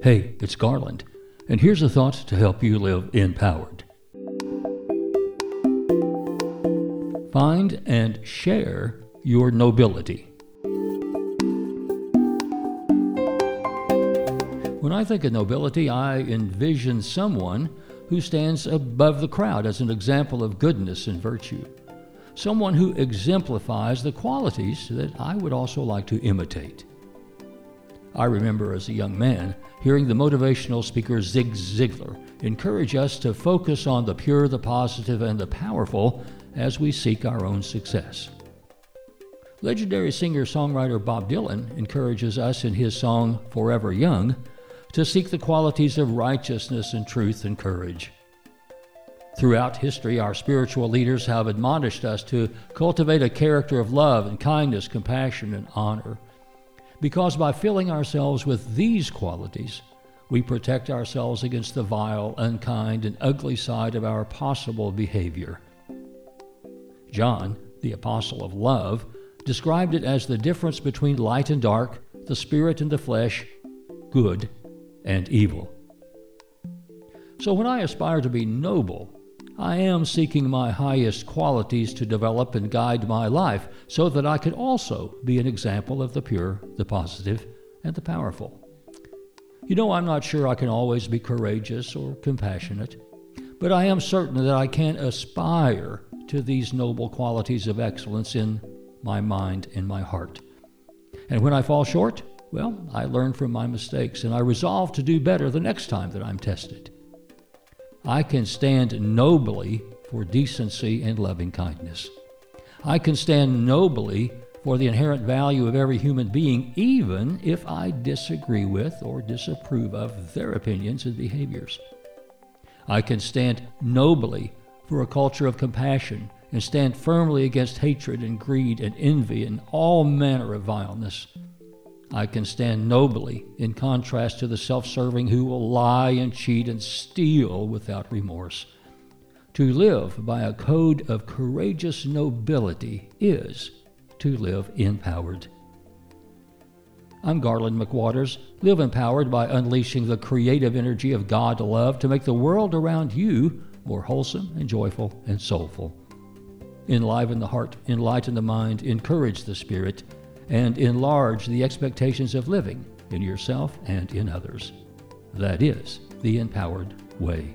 Hey, it's Garland, and here's a thought to help you live empowered. Find and share your nobility. When I think of nobility, I envision someone who stands above the crowd as an example of goodness and virtue. Someone who exemplifies the qualities that I would also like to imitate. I remember as a young man hearing the motivational speaker Zig Ziglar encourage us to focus on the pure, the positive, and the powerful as we seek our own success. Legendary singer songwriter Bob Dylan encourages us in his song Forever Young to seek the qualities of righteousness and truth and courage. Throughout history, our spiritual leaders have admonished us to cultivate a character of love and kindness, compassion, and honor. Because by filling ourselves with these qualities, we protect ourselves against the vile, unkind, and ugly side of our possible behavior. John, the apostle of love, described it as the difference between light and dark, the spirit and the flesh, good and evil. So when I aspire to be noble, I am seeking my highest qualities to develop and guide my life so that I can also be an example of the pure, the positive, and the powerful. You know, I'm not sure I can always be courageous or compassionate, but I am certain that I can aspire to these noble qualities of excellence in my mind and my heart. And when I fall short, well, I learn from my mistakes and I resolve to do better the next time that I'm tested. I can stand nobly for decency and loving kindness. I can stand nobly for the inherent value of every human being, even if I disagree with or disapprove of their opinions and behaviors. I can stand nobly for a culture of compassion and stand firmly against hatred and greed and envy and all manner of vileness. I can stand nobly in contrast to the self serving who will lie and cheat and steal without remorse. To live by a code of courageous nobility is to live empowered. I'm Garland McWatters. Live empowered by unleashing the creative energy of God love to make the world around you more wholesome and joyful and soulful. Enliven the heart, enlighten the mind, encourage the spirit and enlarge the expectations of living in yourself and in others. That is the empowered way.